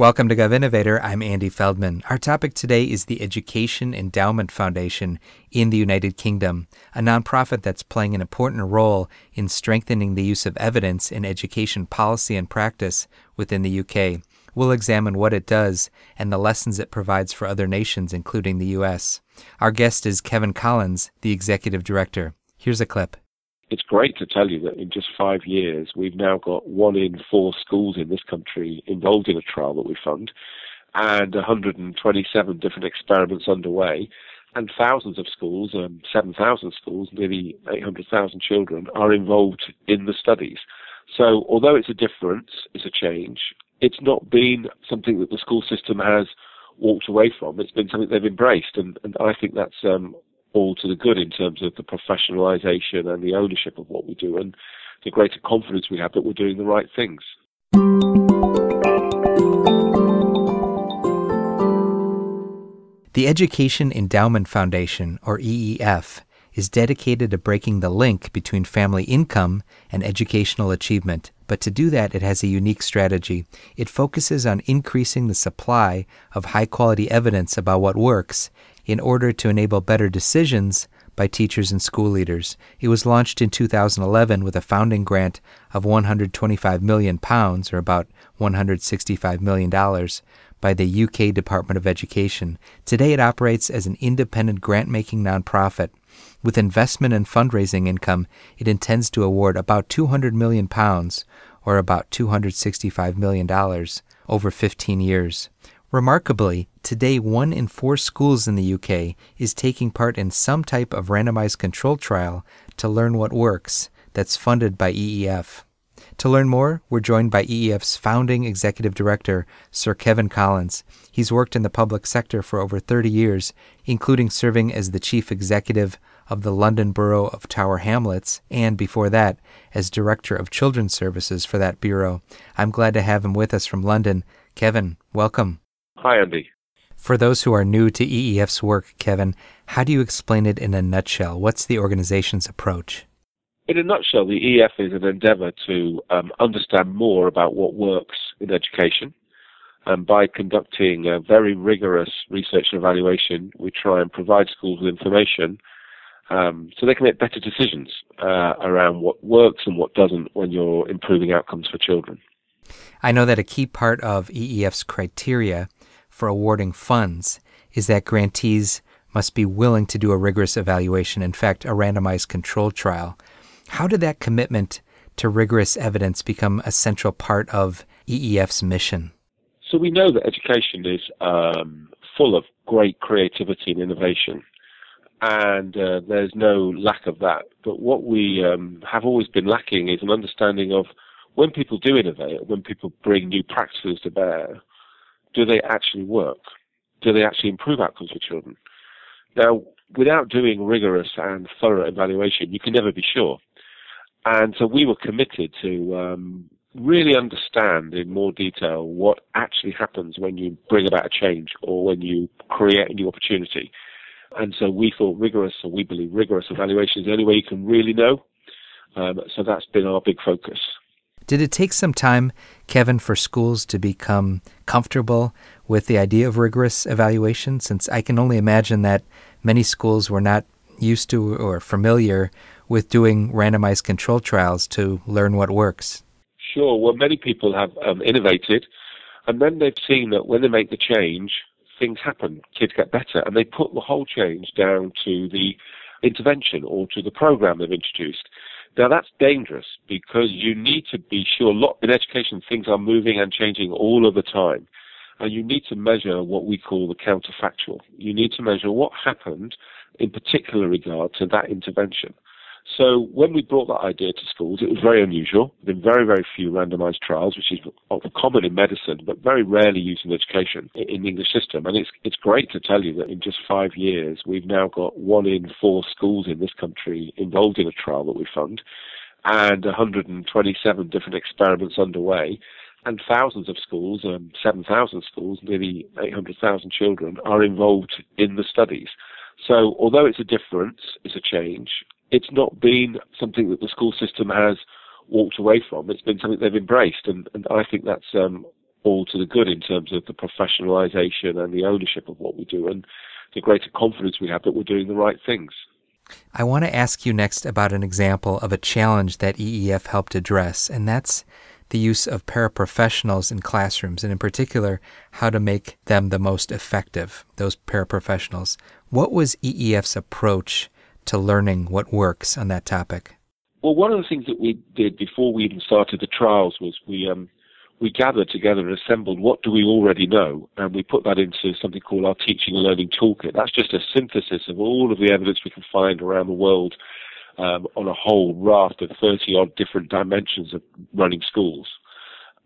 Welcome to GovInnovator. I'm Andy Feldman. Our topic today is the Education Endowment Foundation in the United Kingdom, a nonprofit that's playing an important role in strengthening the use of evidence in education policy and practice within the UK. We'll examine what it does and the lessons it provides for other nations, including the U.S. Our guest is Kevan Collins, the executive director. Here's a clip it's great to tell you that in just five years, we've now got one in four schools in this country involved in a trial that we fund, and 127 different experiments underway, and thousands of schools, um, 7,000 schools, nearly 800,000 children are involved in the studies. So, although it's a difference, it's a change, it's not been something that the school system has walked away from. It's been something they've embraced, and, and I think that's um, all to the good in terms of the professionalization and the ownership of what we do and the greater confidence we have that we're doing the right things. The Education Endowment Foundation, or EEF, is dedicated to breaking the link between family income and educational achievement. But to do that, it has a unique strategy. It focuses on increasing the supply of high quality evidence about what works in order to enable better decisions by teachers and school leaders. It was launched in 2011 with a founding grant of 125 million pounds or about 165 million dollars by the UK Department of Education. Today it operates as an independent grant-making nonprofit. With investment and fundraising income, it intends to award about 200 million pounds or about 265 million dollars over 15 years. Remarkably, today one in four schools in the UK is taking part in some type of randomized control trial to learn what works that's funded by EEF. To learn more, we're joined by EEF's founding executive director, Sir Kevan Collins. He's worked in the public sector for over 30 years, including serving as the chief executive of the London Borough of Tower Hamlets, and before that, as director of children's services for that bureau. I'm glad to have him with us from London. Kevan, welcome. Hi, Andy. For those who are new to EEF's work, Kevan, how do you explain it in a nutshell? What's the organization's approach? In a nutshell, the EEF is an endeavor to um, understand more about what works in education. And by conducting a very rigorous research and evaluation, we try and provide schools with information um, so they can make better decisions uh, around what works and what doesn't when you're improving outcomes for children. I know that a key part of EEF's criteria for awarding funds is that grantees must be willing to do a rigorous evaluation, in fact, a randomized control trial. How did that commitment to rigorous evidence become a central part of EEF's mission? So we know that education is um, full of great creativity and innovation, and uh, there's no lack of that. But what we um, have always been lacking is an understanding of when people do innovate, when people bring new practices to bear, do they actually work? Do they actually improve outcomes for children? Now, without doing rigorous and thorough evaluation, you can never be sure. And so we were committed to um, really understand in more detail what actually happens when you bring about a change or when you create a new opportunity. And so we thought rigorous, or we believe rigorous evaluation is the only way you can really know. Um, so that's been our big focus. Did it take some time, Kevan, for schools to become comfortable with the idea of rigorous evaluation? Since I can only imagine that many schools were not used to or familiar with doing randomized control trials to learn what works. Sure. Well, many people have um, innovated, and then they've seen that when they make the change, things happen. Kids get better, and they put the whole change down to the intervention or to the program they've introduced. Now that's dangerous because you need to be sure. Lot in education, things are moving and changing all of the time, and you need to measure what we call the counterfactual. You need to measure what happened in particular regard to that intervention. So when we brought that idea to schools, it was very unusual. There have been very, very few randomized trials, which is common in medicine, but very rarely used in education in the English system. And it's, it's great to tell you that in just five years, we've now got one in four schools in this country involved in a trial that we fund and 127 different experiments underway. And thousands of schools, um, 7,000 schools, nearly 800,000 children are involved in the studies. So although it's a difference, it's a change, it's not been something that the school system has walked away from. It's been something they've embraced, and, and I think that's um, all to the good in terms of the professionalization and the ownership of what we do and the greater confidence we have that we're doing the right things. I want to ask you next about an example of a challenge that EEF helped address, and that's the use of paraprofessionals in classrooms, and in particular, how to make them the most effective, those paraprofessionals. What was EEF's approach to learning what works on that topic? Well, one of the things that we did before we even started the trials was we um, we gathered together and assembled what do we already know, and we put that into something called our teaching and learning toolkit. That's just a synthesis of all of the evidence we can find around the world um, on a whole raft of 30 odd different dimensions of running schools.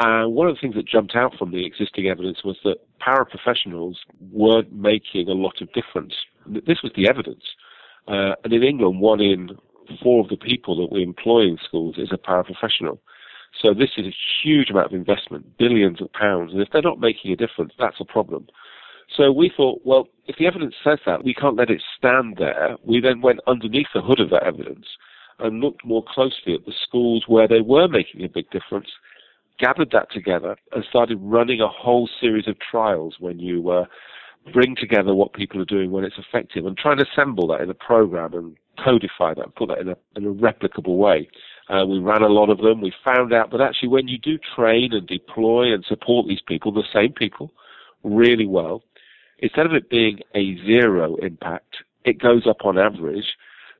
And one of the things that jumped out from the existing evidence was that paraprofessionals weren't making a lot of difference. This was the evidence. Uh, and in England, one in four of the people that we employ in schools is a paraprofessional. So this is a huge amount of investment, billions of pounds, and if they're not making a difference, that's a problem. So we thought, well, if the evidence says that, we can't let it stand there. We then went underneath the hood of that evidence and looked more closely at the schools where they were making a big difference, gathered that together, and started running a whole series of trials when you uh, bring together what people are doing when it's effective and try and assemble that in a program and codify that and put that in a, in a replicable way. Uh, we ran a lot of them. We found out that actually when you do train and deploy and support these people, the same people, really well, instead of it being a zero impact, it goes up on average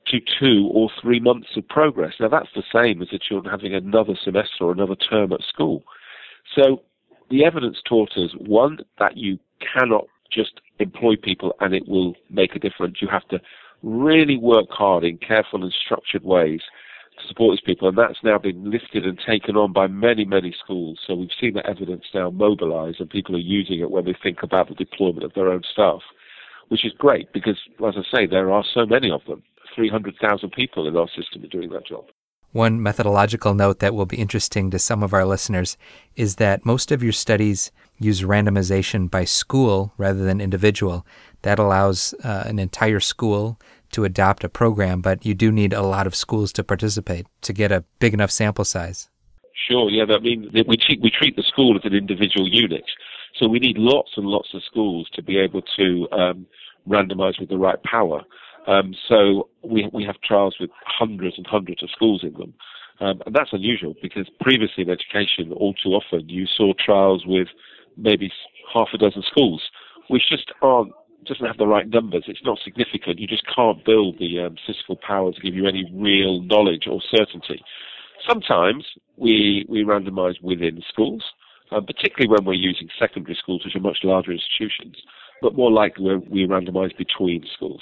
to two or three months of progress. Now that's the same as the children having another semester or another term at school. So the evidence taught us, one, that you cannot just employ people and it will make a difference. You have to really work hard in careful and structured ways to support these people, and that's now been lifted and taken on by many, many schools. So we've seen that evidence now mobilise, and people are using it when they think about the deployment of their own staff, which is great because, as I say, there are so many of them. 300,000 people in our system are doing that job. One methodological note that will be interesting to some of our listeners is that most of your studies use randomization by school rather than individual. That allows uh, an entire school to adopt a program, but you do need a lot of schools to participate to get a big enough sample size. Sure, yeah. I mean, we treat, we treat the school as an individual unit. So we need lots and lots of schools to be able to um, randomize with the right power. Um, so we we have trials with hundreds and hundreds of schools in them, um, and that's unusual because previously in education, all too often you saw trials with maybe half a dozen schools, which just aren't doesn't have the right numbers. It's not significant. You just can't build the um, statistical power to give you any real knowledge or certainty. Sometimes we we randomise within schools, um, particularly when we're using secondary schools, which are much larger institutions. But more likely, we randomise between schools.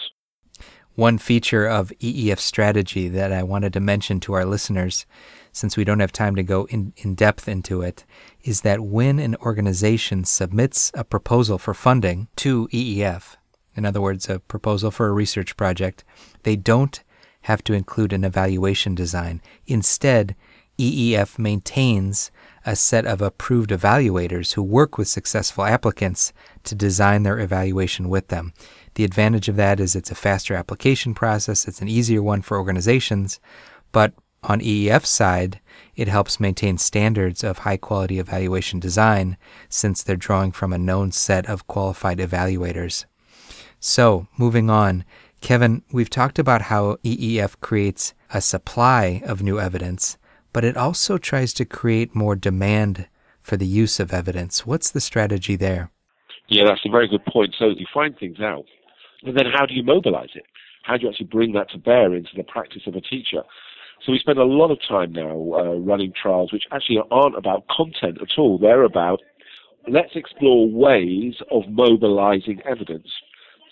One feature of EEF strategy that I wanted to mention to our listeners, since we don't have time to go in, in depth into it, is that when an organization submits a proposal for funding to EEF, in other words, a proposal for a research project, they don't have to include an evaluation design. Instead, EEF maintains a set of approved evaluators who work with successful applicants to design their evaluation with them. The advantage of that is it's a faster application process, it's an easier one for organizations, but on EEF's side, it helps maintain standards of high quality evaluation design since they're drawing from a known set of qualified evaluators. So, moving on, Kevan, we've talked about how EEF creates a supply of new evidence, but it also tries to create more demand for the use of evidence. What's the strategy there? Yeah, that's a very good point. So you find things out and then how do you mobilize it? How do you actually bring that to bear into the practice of a teacher? So we spend a lot of time now uh, running trials which actually aren't about content at all. They're about let's explore ways of mobilizing evidence.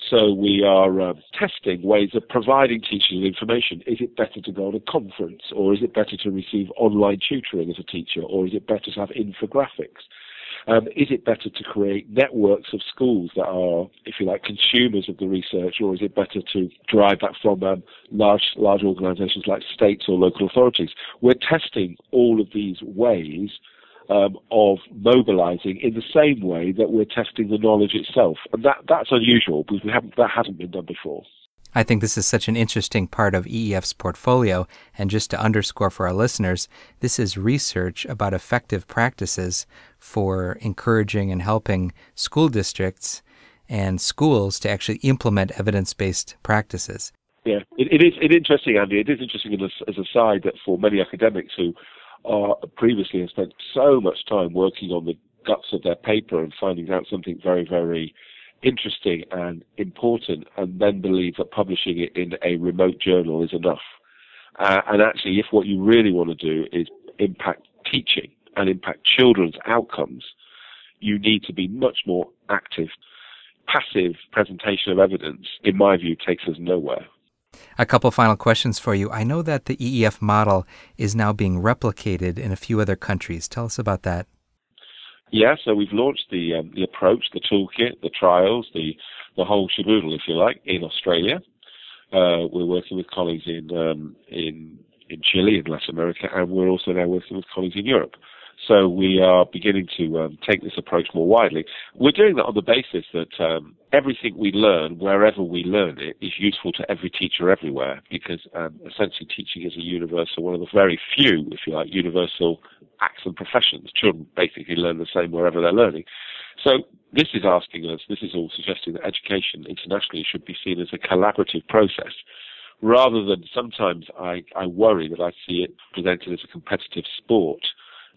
So we are uh, testing ways of providing teaching information. Is it better to go on a conference, or is it better to receive online tutoring as a teacher, or is it better to have infographics? Um, is it better to create networks of schools that are, if you like, consumers of the research, or is it better to drive that from um, large, large organisations like states or local authorities? We're testing all of these ways um, of mobilising in the same way that we're testing the knowledge itself, and that that's unusual because we haven't that hasn't been done before. I think this is such an interesting part of EEF's portfolio. And just to underscore for our listeners, this is research about effective practices for encouraging and helping school districts and schools to actually implement evidence based practices. Yeah, it, it is it interesting, Andy. It is interesting as, as a side that for many academics who are previously have spent so much time working on the guts of their paper and finding out something very, very interesting and important and then believe that publishing it in a remote journal is enough. Uh, and actually, if what you really want to do is impact teaching and impact children's outcomes, you need to be much more active. Passive presentation of evidence, in my view, takes us nowhere. A couple final questions for you. I know that the EEF model is now being replicated in a few other countries. Tell us about that. Yeah, so we've launched the um, the approach, the toolkit, the trials, the the whole shaboodle, if you like, in Australia. Uh, we're working with colleagues in um, in in Chile, in Latin America, and we're also now working with colleagues in Europe. So we are beginning to um, take this approach more widely. We're doing that on the basis that um, everything we learn, wherever we learn it, is useful to every teacher everywhere because um, essentially teaching is a universal, one of the very few, if you like, universal acts and professions. Children basically learn the same wherever they're learning. So this is asking us, this is all suggesting that education internationally should be seen as a collaborative process rather than sometimes I, I worry that I see it presented as a competitive sport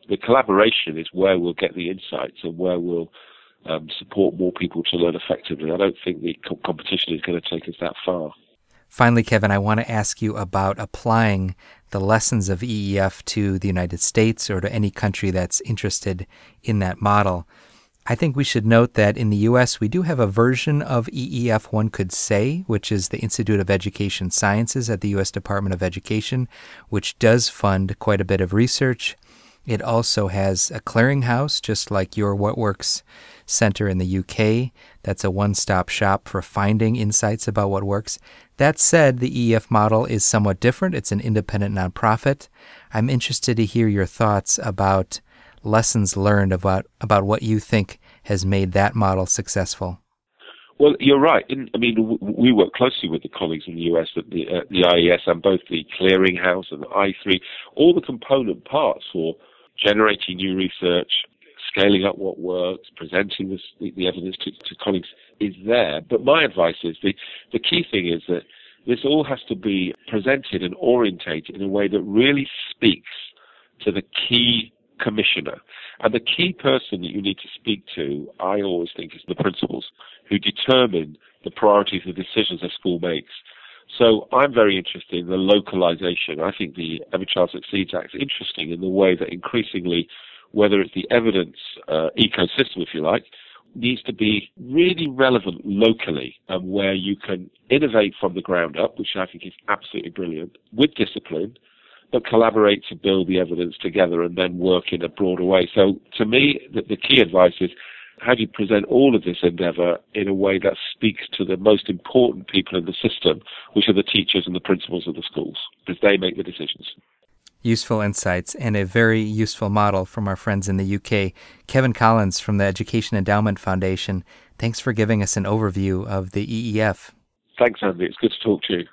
the collaboration is where we'll get the insights and where we'll um, support more people to learn effectively. I don't think the co- competition is going to take us that far. Finally, Kevan, I want to ask you about applying the lessons of EEF to the United States or to any country that's interested in that model. I think we should note that in the U.S., we do have a version of EEF, one could say, which is the Institute of Education Sciences at the U.S. Department of Education, which does fund quite a bit of research it also has a clearinghouse, just like your What Works Center in the UK. That's a one stop shop for finding insights about what works. That said, the EEF model is somewhat different. It's an independent nonprofit. I'm interested to hear your thoughts about lessons learned about, about what you think has made that model successful. Well, you're right. In, I mean, we work closely with the colleagues in the US at the, uh, the IES and both the clearinghouse and the I3, all the component parts for generating new research, scaling up what works, presenting this, the, the, evidence to, to colleagues is there. But my advice is the, the key thing is that this all has to be presented and orientated in a way that really speaks to the key commissioner. And the key person that you need to speak to, I always think, is the principals who determine the priorities and decisions a school makes. So I'm very interested in the localization. I think the Every Child Succeeds Act is interesting in the way that increasingly, whether it's the evidence uh, ecosystem, if you like, needs to be really relevant locally and where you can innovate from the ground up, which I think is absolutely brilliant, with discipline, but collaborate to build the evidence together and then work in a broader way. So to me, the, the key advice is how do you present all of this endeavour in a way that speaks to the most important people in the system, which are the teachers and the principals of the schools, because they make the decisions. Useful insights and a very useful model from our friends in the UK. Kevan Collins from the Education Endowment Foundation, thanks for giving us an overview of the EEF. Thanks, Andy. It's good to talk to you.